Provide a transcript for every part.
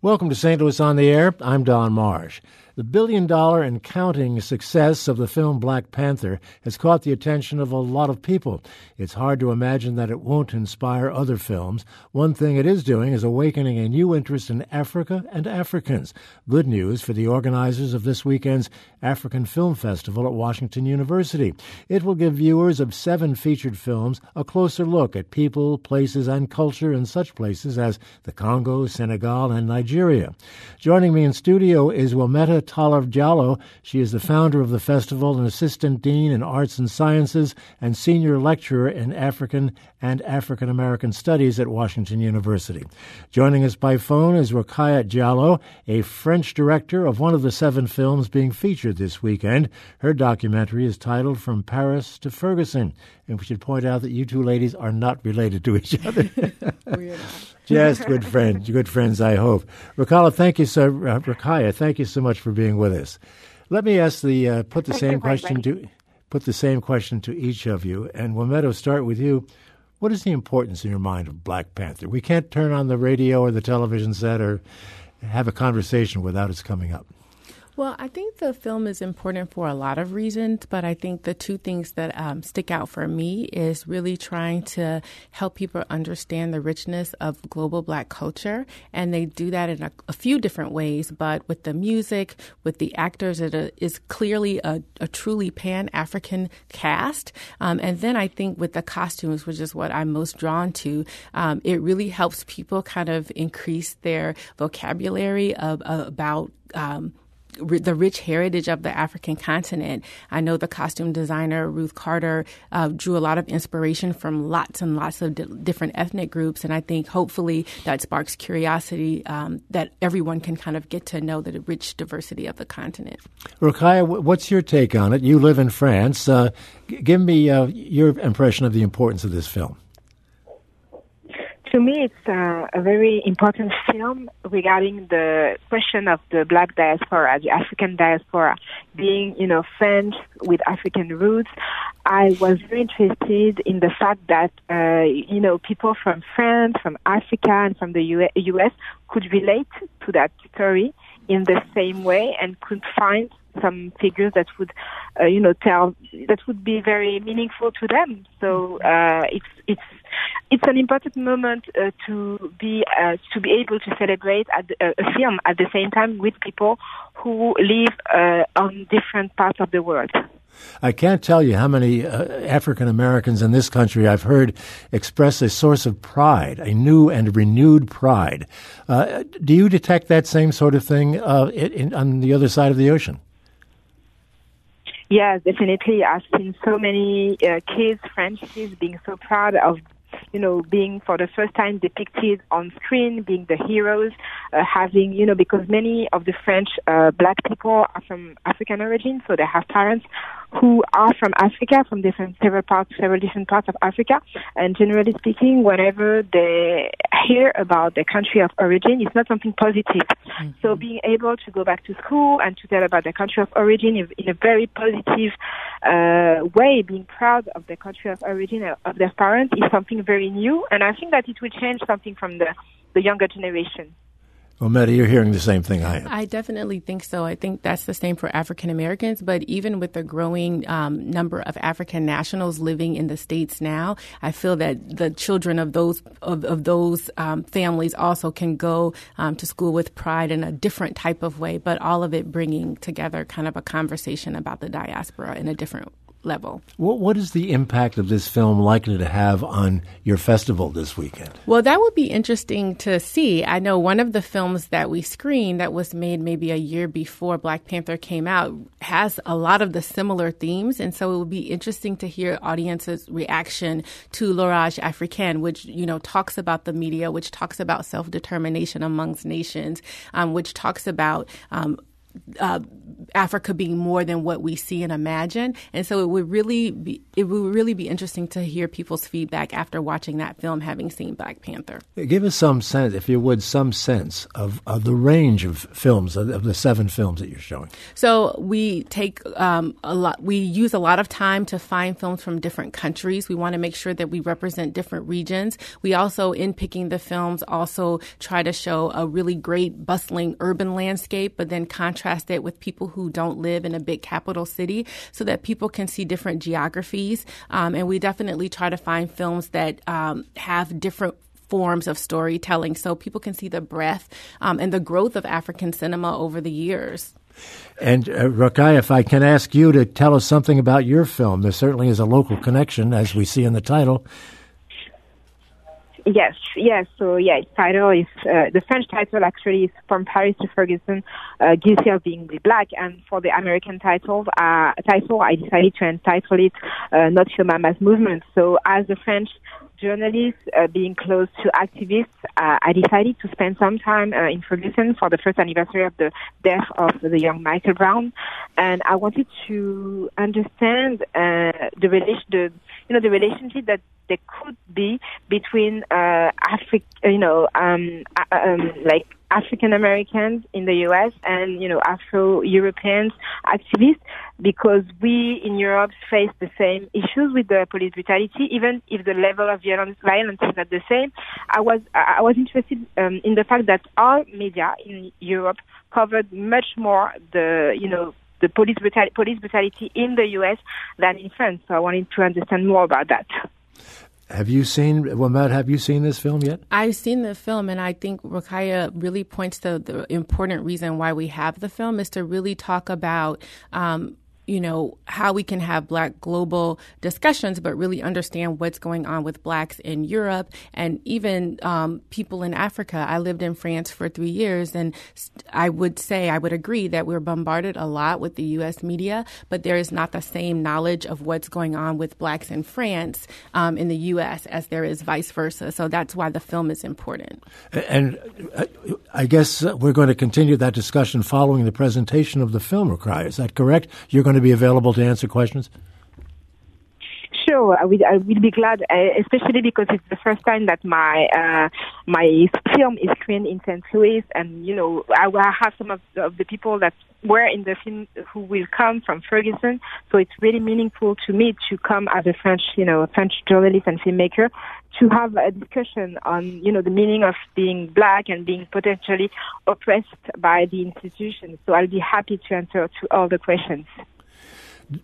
Welcome to St. Louis on the Air. I'm Don Marsh. The billion dollar and counting success of the film Black Panther has caught the attention of a lot of people. It's hard to imagine that it won't inspire other films. One thing it is doing is awakening a new interest in Africa and Africans. Good news for the organizers of this weekend's African Film Festival at Washington University. It will give viewers of seven featured films a closer look at people, places, and culture in such places as the Congo, Senegal, and Nigeria. Joining me in studio is Wilmetta Talib Diallo. She is the founder of the festival and assistant dean in arts and sciences and senior lecturer in African and African American studies at Washington University. Joining us by phone is Rokhaya Diallo, a French director of one of the seven films being featured this weekend. Her documentary is titled From Paris to Ferguson. And we should point out that you two ladies are not related to each other. we are not. Just good friends, good friends, I hope. Rakala, thank you so, uh, Rokhaya, thank you so much for being with us. Let me ask the uh, put the same question to put the same question to each of you. And Wilmetta, start with you. What is the importance in your mind of Black Panther? We can't turn on the radio or the television set or have a conversation without it's coming up. Well, I think the film is important for a lot of reasons, but I think the two things that um, stick out for me is really trying to help people understand the richness of global black culture. And they do that in a, a few different ways, but with the music, with the actors, it uh, is clearly a, a truly pan African cast. Um, and then I think with the costumes, which is what I'm most drawn to, um, it really helps people kind of increase their vocabulary of, about um, the rich heritage of the African continent. I know the costume designer Ruth Carter uh, drew a lot of inspiration from lots and lots of different ethnic groups, and I think hopefully that sparks curiosity um, that everyone can kind of get to know the rich diversity of the continent. Rokhaya, what's your take on it? You live in France. Uh, give me uh, your impression of the importance of this film it's uh, a very important film regarding the question of the black diaspora, the African diaspora, being, you know, French with African roots. I was very interested in the fact that, uh, you know, people from France, from Africa, and from the U.S. could relate to that story in the same way and could find some figures that would, uh, you know, tell that would be very meaningful to them. So uh, it's it's it's an important moment uh, to be uh, to be able to celebrate at, uh, a film at the same time with people who live uh, on different parts of the world. I can't tell you how many uh, African Americans in this country I've heard express a source of pride, a new and renewed pride. Uh, do you detect that same sort of thing in, in, on the other side of the ocean? Yes, definitely. I've seen so many kids, French kids, being so proud of you know, being for the first time depicted on screen, being the heroes, uh, having, you know, because many of the French uh, black people are from African origin, so they have parents who are from Africa, from different several parts, several different parts of Africa. And generally speaking, whenever they hear about their country of origin, it's not something positive. Mm-hmm. So being able to go back to school and to tell about their country of origin in a very positive uh, way, being proud of their country of origin uh, of their parents is something very new. And I think that it will change something from the, the younger generation. Wilmetta, you're hearing the same thing I am. I definitely think so. I think that's the same for African Americans, but even with the growing um, number of African nationals living in the states now, I feel that the children of those of, of those um, families also can go um, to school with pride in a different type of way, but all of it bringing together kind of a conversation about the diaspora in a different level. What, what is the impact of this film likely to have on your festival this weekend? Well, that would be interesting to see. I know one of the films that we screened that was made maybe a year before Black Panther came out has a lot of the similar themes, and so it would be interesting to hear audiences' reaction to L'Orage Africain, which you know talks about the media, which talks about self determination amongst nations, um, which talks about um, uh, Africa being more than what we see and imagine. And so it would really be it would really be interesting to hear people's feedback after watching that film, having seen Black Panther. Give us some sense, if you would, some sense of, of the range of films of, of the seven films that you're showing. So we take um, a lot. We use a lot of time to find films from different countries. We want to make sure that we represent different regions. We also, in picking the films, also try to show a really great bustling urban landscape, but then contrast it with people who don't live in a big capital city so that people can see different geographies. Um, and we definitely try to find films that um, have different forms of storytelling so people can see the breadth um, and the growth of African cinema over the years. And uh, if I can ask you to tell us something about your film, there certainly is a local connection, as we see in the title. Yes, yes. So yeah, its title is uh, the French title actually is from Paris to Ferguson, uh, guilty of being black, and for the American title, uh, title I decided to entitle it uh, "Not Your Mama's Movement." So as the French journalist, uh, being close to activists, uh, I decided to spend some time uh, in Ferguson for the first anniversary of the death of the young Michael Brown, and I wanted to understand uh, the relation, the you know, the relationship that there could be between uh, Afri- you know, um, uh, um, like African Americans in the U.S. and you know Afro Europeans activists because we in Europe face the same issues with the police brutality, even if the level of violence, violence is not the same. I was I was interested um, in the fact that our media in Europe covered much more the you know the police, police brutality in the U.S. than in France. So I wanted to understand more about that. Have you seen, Wilmetta, have you seen this film yet? I've seen the film, and I think Rokhaya really points to the important reason why we have the film is to really talk about um, you know, how we can have black global discussions, but really understand what's going on with blacks in Europe and even um, people in Africa. I lived in France for three years, and I would say, I would agree that we're bombarded a lot with the U.S. media, but there is not the same knowledge of what's going on with blacks in France um, in the U.S. as there is vice versa. So that's why the film is important. And uh, I guess we're going to continue that discussion following the presentation of the film, Rokhaya. Is that correct? You're going to be available to answer questions? Sure, I will, I will be glad, uh, especially because it's the first time that my uh, my film is screened in St. Louis, and you know I will have some of the, of the people that were in the film who will come from Ferguson. So it's really meaningful to me to come as a French, you know, French journalist and filmmaker to have a discussion on, you know, the meaning of being black and being potentially oppressed by the institution. So I'll be happy to answer to all the questions.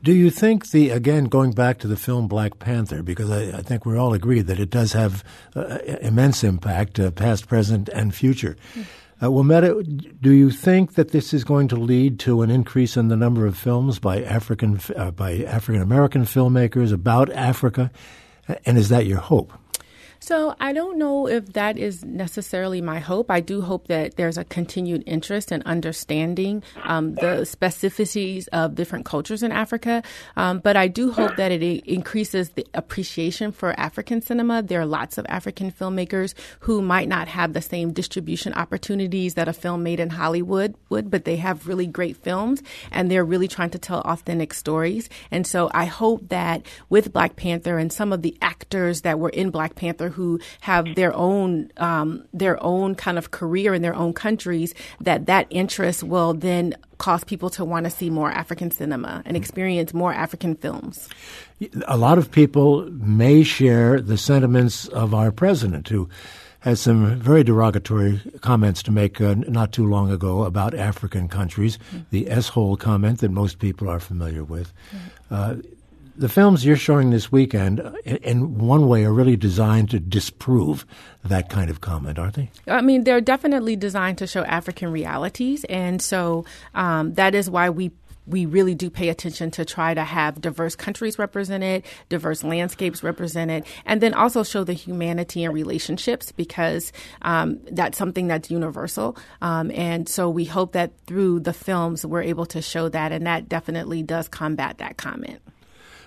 Do you think the again going back to the film Black Panther because I, I think we're all agreed that it does have uh, immense impact, uh, past, present, and future. Uh, Wilmetta, do you think that this is going to lead to an increase in the number of films by African uh, by African American filmmakers about Africa, and is that your hope? So I don't know if that is necessarily my hope. I do hope that there's a continued interest in understanding um, the specificities of different cultures in Africa. Um, but I do hope that it increases the appreciation for African cinema. There are lots of African filmmakers who might not have the same distribution opportunities that a film made in Hollywood would, but they have really great films and they're really trying to tell authentic stories. And so I hope that with Black Panther and some of the actors that were in Black Panther who have their own um, their own kind of career in their own countries, that that interest will then cause people to want to see more African cinema and experience more African films. A lot of people may share the sentiments of our president, who has some very derogatory comments to make uh, not too long ago about African countries. Mm-hmm. The S-hole comment that most people are familiar with. Mm-hmm. Uh, the films you're showing this weekend, in one way, are really designed to disprove that kind of comment, aren't they? I mean, they're definitely designed to show African realities, and so um, that is why we we really do pay attention to try to have diverse countries represented, diverse landscapes represented, and then also show the humanity and relationships because um, that's something that's universal. Um, and so we hope that through the films we're able to show that, and that definitely does combat that comment.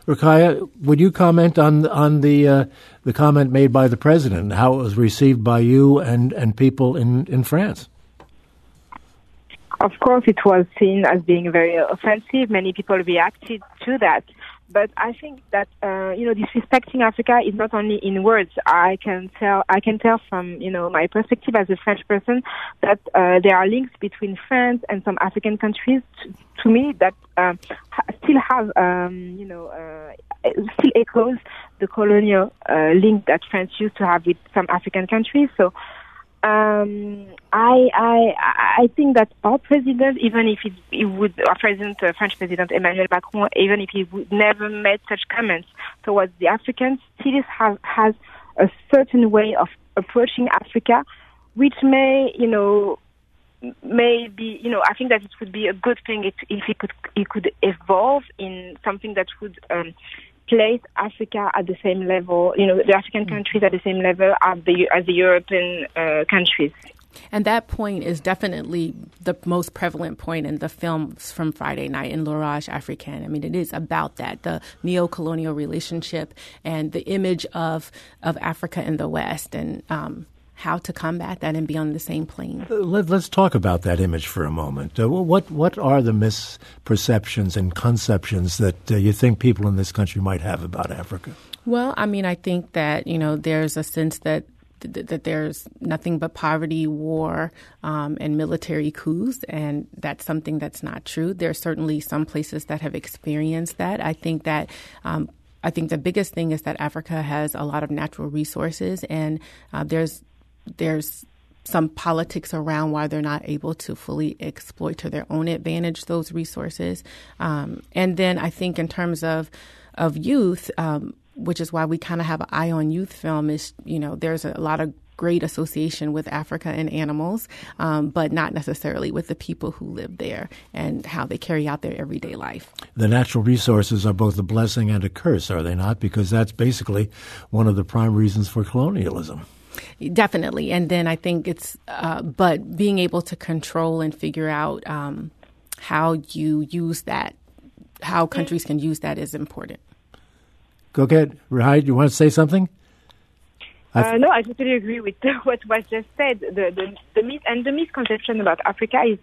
Rokhaya, would you comment on on the uh, the comment made by the president how it was received by you and, and people in, in France? of course, it was seen as being very offensive. Many people reacted to that. But I think that uh, you know disrespecting Africa is not only in words. I can tell I can tell from you know my perspective as a French person that uh, there are links between France and some African countries to, to me that uh, still have um, you know uh, still echoes the colonial uh, link that France used to have with some African countries. So um, I, I, I think that our president, even if he, would, our president, uh, French President Emmanuel Macron, even if he would never made such comments towards the Africans, still has, has a certain way of approaching Africa, which may, you know, may be, you know, I think that it would be a good thing if, if it could, it could evolve in something that would um, place Africa at the same level, you know, the African mm. countries at the same level as the, as the European uh, countries. And that point is definitely the most prevalent point in the films from Friday night in L'Orage Africain. I mean, it is about that, the neo-colonial relationship and the image of, of Africa in the West. And, um, how to combat that and be on the same plane. Uh, let, us talk about that image for a moment. Uh, what what are the misperceptions and conceptions that uh, you think people in this country might have about Africa? Well, I mean, I think that you know there's a sense that that there's nothing but poverty, war, um, and military coups, and that's something that's not true. There are certainly some places that have experienced that. I think that um, I think the biggest thing is that Africa has a lot of natural resources, and uh, there's there's some politics around why they're not able to fully exploit to their own advantage those resources. Um, and then I think in terms of of youth, um, which is why we kind of have an eye on youth film, is you know there's a lot of great association with Africa and animals, um, but not necessarily with the people who live there and how they carry out their everyday life. The natural resources are both a blessing and a curse, are they not? Because that's basically one of the prime reasons for colonialism. Definitely. And then I think it's, uh, but being able to control and figure out um, how you use that, how countries can use that is important. Go ahead. Rokhaya, you want to say something? Uh, no, I totally agree with what was just said. The, the, the myth and the misconception about Africa is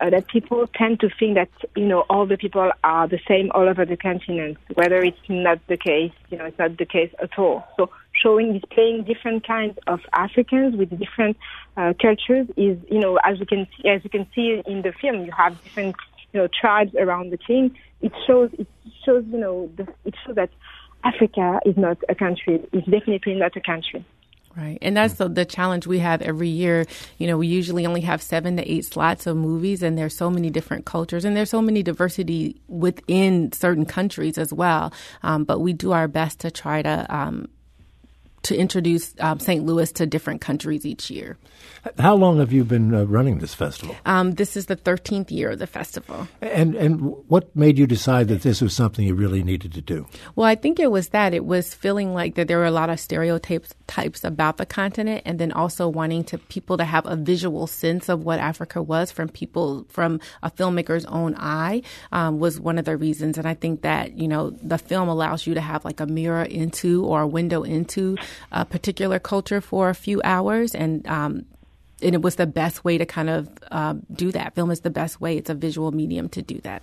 uh, that people tend to think that you know all the people are the same all over the continent. Whether it's not the case, you know, it's not the case at all. So showing, displaying different kinds of Africans with different uh, cultures is, you know, as you can see, as you can see in the film, you have different, you know, tribes around the king. It shows, it shows, you know, the, it shows that Africa is not a country. It's definitely not a country. Right. And that's the, the, challenge we have every year. You know, we usually only have seven to eight slots of movies, and there's so many different cultures, and there's so many diversity within certain countries as well. Um, but we do our best to try to um, to introduce um, St. Louis to different countries each year. How long have you been uh, running this festival? Um, this is the 13th year of the festival. And and what made you decide that this was something you really needed to do? Well, I think it was that it was feeling like that there were a lot of stereotypes types about the continent, and then also wanting to people to have a visual sense of what Africa was from people from a filmmaker's own eye um, was one of the reasons. And I think that you know the film allows you to have like a mirror into or a window into a particular culture for a few hours, and um, and it was the best way to kind of uh, do that. Film is the best way; it's a visual medium to do that.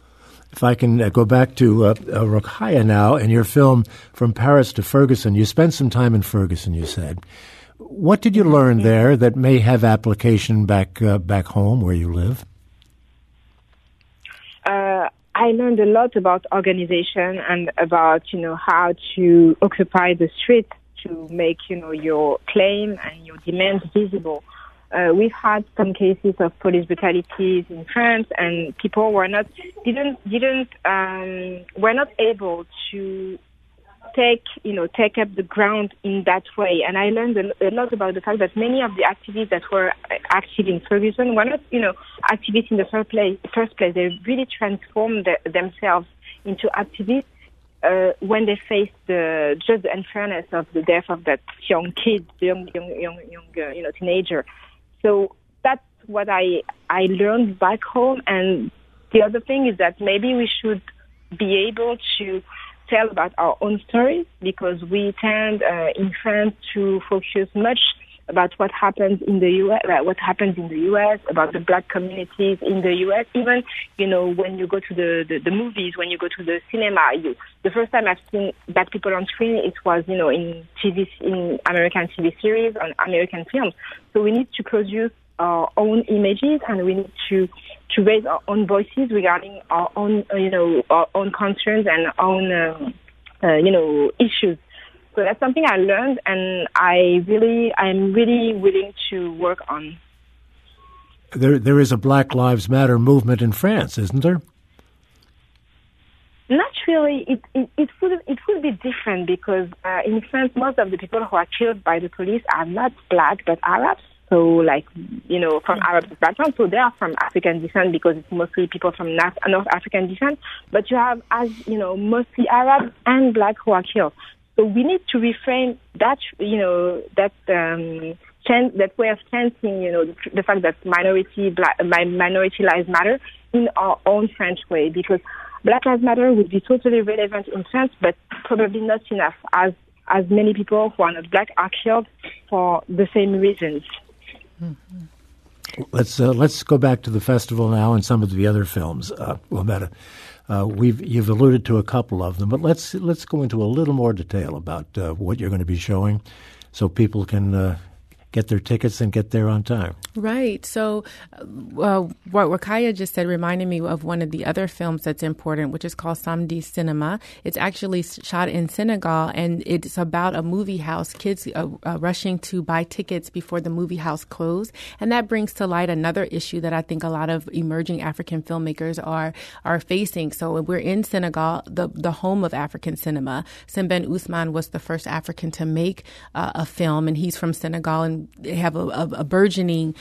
If I can uh, go back to uh, uh, Rokhaya now, and your film from Paris to Ferguson, you spent some time in Ferguson. You said, what did you learn there that may have application back uh, back home where you live? Uh, I learned a lot about organization and about you know how to occupy the streets to make, you know, your claim and your demands visible. Uh, we've had some cases of police brutalities in France, and people were not didn't didn't um, were not able to take you know take up the ground in that way. And I learned a, lot about the fact that many of the activists that were active in Ferguson were not you know activists in the first place. First place, they really transformed the, themselves into activists uh, when they faced the just the unfairness of the death of that young kid, young young young young uh, you know teenager. So that's what I I learned back home. And the other thing is that maybe we should be able to tell about our own stories because we tend uh, in France to focus much about what happens in the U.S., about what happens in the U.S., about the black communities in the U.S. Even, you know, when you go to the, the, the movies, when you go to the cinema, you, the first time I've seen black people on screen, it was, you know, in TV, in American TV series, on American films. So we need to produce our own images and we need to to raise our own voices regarding our own, uh, you know, our own concerns and our own, um, uh, you know, issues. So that's something I learned, and I really, I'm really willing to work on. There, there is a Black Lives Matter movement in France, isn't there? Not really. It it, it would it would be different because uh, in France, most of the people who are killed by the police are not black but Arabs. So, like you know, from Arab background. So they are from African descent because it's mostly people from North, North African descent. But you have, as you know, mostly Arabs and black who are killed. So we need to reframe that, you know, that um, that way of chanting, you know, the, fact that minority black, minority lives matter in our own French way, because Black Lives Matter would be totally relevant in France, but probably not enough, as as many people who are not black are killed for the same reasons. Mm-hmm. Let's uh, let's go back to the festival now and some of the other films. Uh, Wilmetta, uh, we've you've alluded to a couple of them, but let's let's go into a little more detail about uh, what you're going to be showing, so people can uh, get their tickets and get there on time. Right. So, uh, what Rokhaya just said reminded me of one of the other films that's important, which is called Samedi Cinema. It's actually shot in Senegal, and it's about a movie house, kids uh, uh, rushing to buy tickets before the movie house closed. And that brings to light another issue that I think a lot of emerging African filmmakers are are facing. So, we're in Senegal, the, the home of African cinema. Sembène Ousmane was the first African to make uh, a film, and he's from Senegal and have a, a, a burgeoning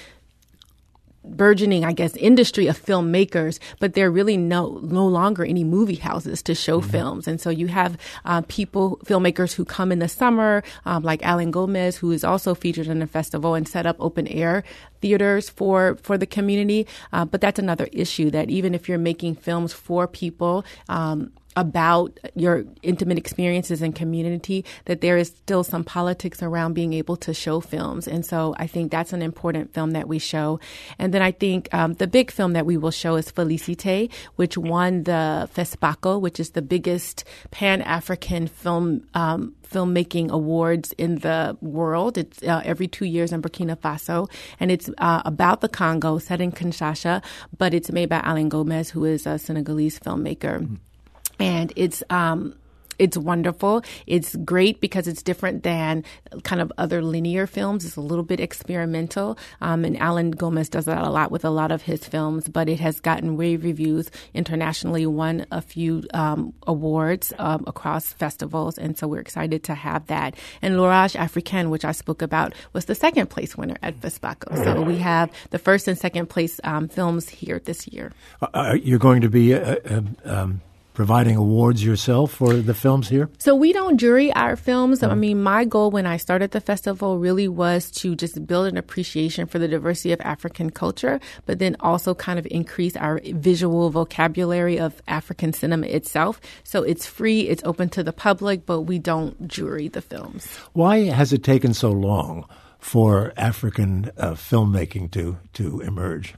burgeoning, I guess, industry of filmmakers, but there are really no no longer any movie houses to show mm-hmm. films, and so you have uh, people, filmmakers who come in the summer, um, like Alain Gomis, who is also featured in the festival and set up open air theaters for for the community. Uh, but that's another issue that even if you're making films for people. Um, about your intimate experiences and community that there is still some politics around being able to show films and so i think that's an important film that we show and then i think um, the big film that we will show is Félicité which won the FESPACO which is the biggest pan-african film um, filmmaking awards in the world. It's uh, every two years in Burkina Faso, and it's uh, about the Congo, set in Kinshasa, but it's made by Alain Gomis, who is a Senegalese filmmaker. Mm-hmm and it's um, it's wonderful. It's great because it's different than kind of other linear films. It's a little bit experimental. Um, and Alain Gomis does that a lot with a lot of his films, but it has gotten rave reviews internationally, won a few um, awards um, across festivals. And so we're excited to have that. And L'Orage Africain, which I spoke about, was the second place winner at FESPACO. So we have the first and second place um, films here this year. Uh, you're going to be. Uh, um, um providing awards yourself for the films here? So we don't jury our films. I mean, my goal when I started the festival really was to just build an appreciation for the diversity of African culture, but then also kind of increase our visual vocabulary of African cinema itself. So it's free, it's open to the public, but we don't jury the films. Why has it taken so long for African uh, filmmaking to to emerge?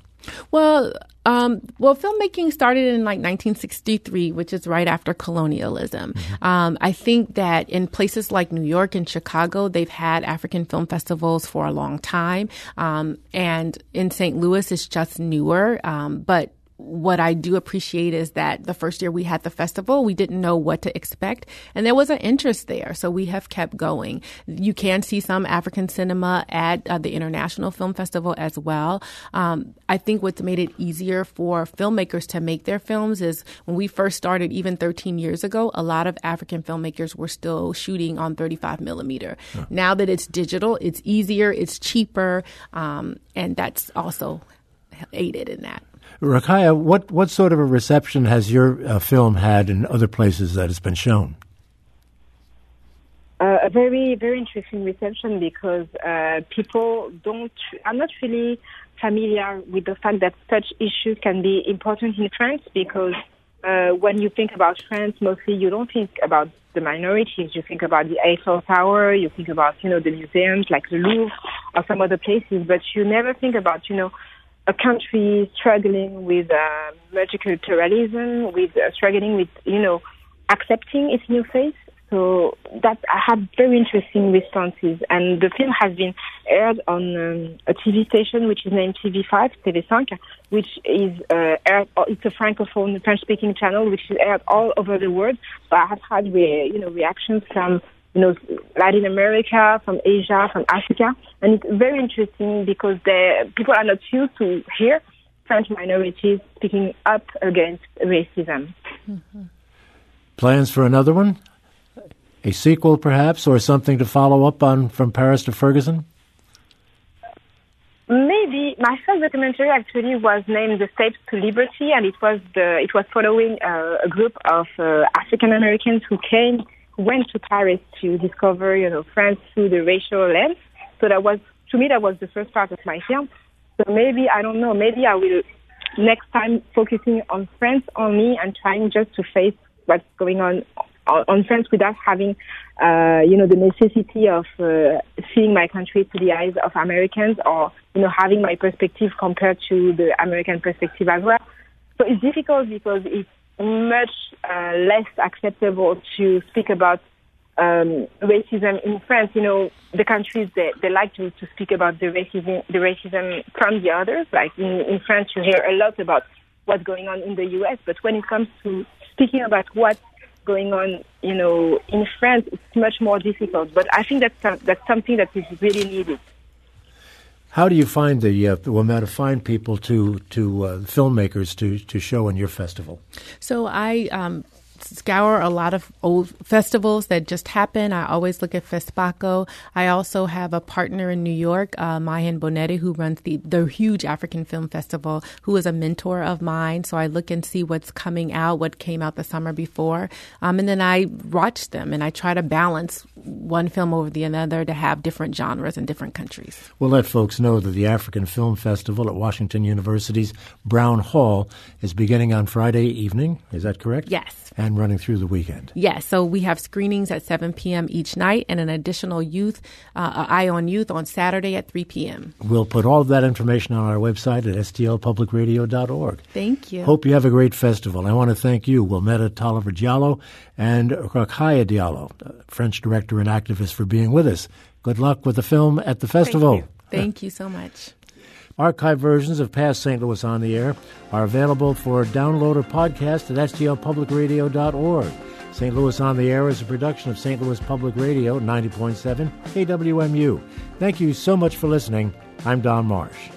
Well, um, well, filmmaking started in like 1963, which is right after colonialism. Mm-hmm. Um, I think that in places like New York and Chicago, they've had African film festivals for a long time. Um, and in St. Louis, it's just newer. Um, but what I do appreciate is that the first year we had the festival, we didn't know what to expect, and there was an interest there. So we have kept going. You can see some African cinema at uh, the International Film Festival as well. Um, I think what's made it easier for filmmakers to make their films is when we first started, even 13 years ago, a lot of African filmmakers were still shooting on 35 millimeter. Yeah. Now that it's digital, it's easier, it's cheaper, um, and that's also aided in that. Rokhaya, what, what sort of a reception has your uh, film had in other places that it's been shown? Uh, a very, very interesting reception because uh, people don't, are not really familiar with the fact that such issues can be important in France because uh, when you think about France, mostly you don't think about the minorities. You think about the Eiffel Tower, you think about, you know, the museums like the Louvre or some other places, but you never think about, you know, a country struggling with uh, multiculturalism, with uh, struggling with, you know, accepting its new face. So that I had very interesting responses, and the film has been aired on um, a TV station which is named TV5, TV5, which is uh, aired. Oh, it's a francophone, French-speaking channel which is aired all over the world. So I have had, re- you know, reactions from you know, Latin America, from Asia, from Africa. And it's very interesting because the, people are not used to hear French minorities speaking up against racism. Mm-hmm. Plans for another one? A sequel, perhaps, or something to follow up on from Paris to Ferguson? Maybe my first documentary actually was named "The Steps to Liberty," and it was the it was following uh, a group of uh, African Americans who came went to Paris to discover you know France through the racial lens. So that was to me that was the first part of my film. So maybe I don't know. Maybe I will next time focusing on France only and trying just to face what's going on on France without having, uh, you know, the necessity of uh, seeing my country through the eyes of Americans or, you know, having my perspective compared to the American perspective as well. So it's difficult because it's much uh, less acceptable to speak about um, racism in France. You know, the countries they, they like to, to speak about the racism, the racism from the others. Like in, in France, you hear a lot about what's going on in the U.S., but when it comes to speaking about what's going on, you know, in France, it's much more difficult. But I think that's that's something that is really needed. How do you find the uh, well, how to find people to to uh, filmmakers to to show in your festival? So I um, scour a lot of old festivals that just happen. I always look at FESPACO. I also have a partner in New York, uh, Mahen Bonetti, who runs the, the huge African Film Festival, who is a mentor of mine. So I look and see what's coming out, what came out the summer before. Um, and then I watch them and I try to balance one film over the other to have different genres in different countries. We'll let folks know that the African Film Festival at Washington University's Brown Hall is beginning on Friday evening. Is that correct? Yes. And running through the weekend. Yes. So we have screenings at 7 p.m. each night and an additional youth, uh, Eye on Youth on Saturday at 3 p.m. We'll put all of that information on our website at stlpublicradio.org. Thank you. Hope you have a great festival. I want to thank you, Wilmetta Toliver Diallo and Rokhaya Diallo, French director and activist, for being with us. Good luck with the film at the festival. Thank you, thank you so much. Archive versions of past St. Louis on the Air are available for download or podcast at stlpublicradio.org. St. Louis on the Air is a production of St. Louis Public Radio 90.7 KWMU. Thank you so much for listening. I'm Don Marsh.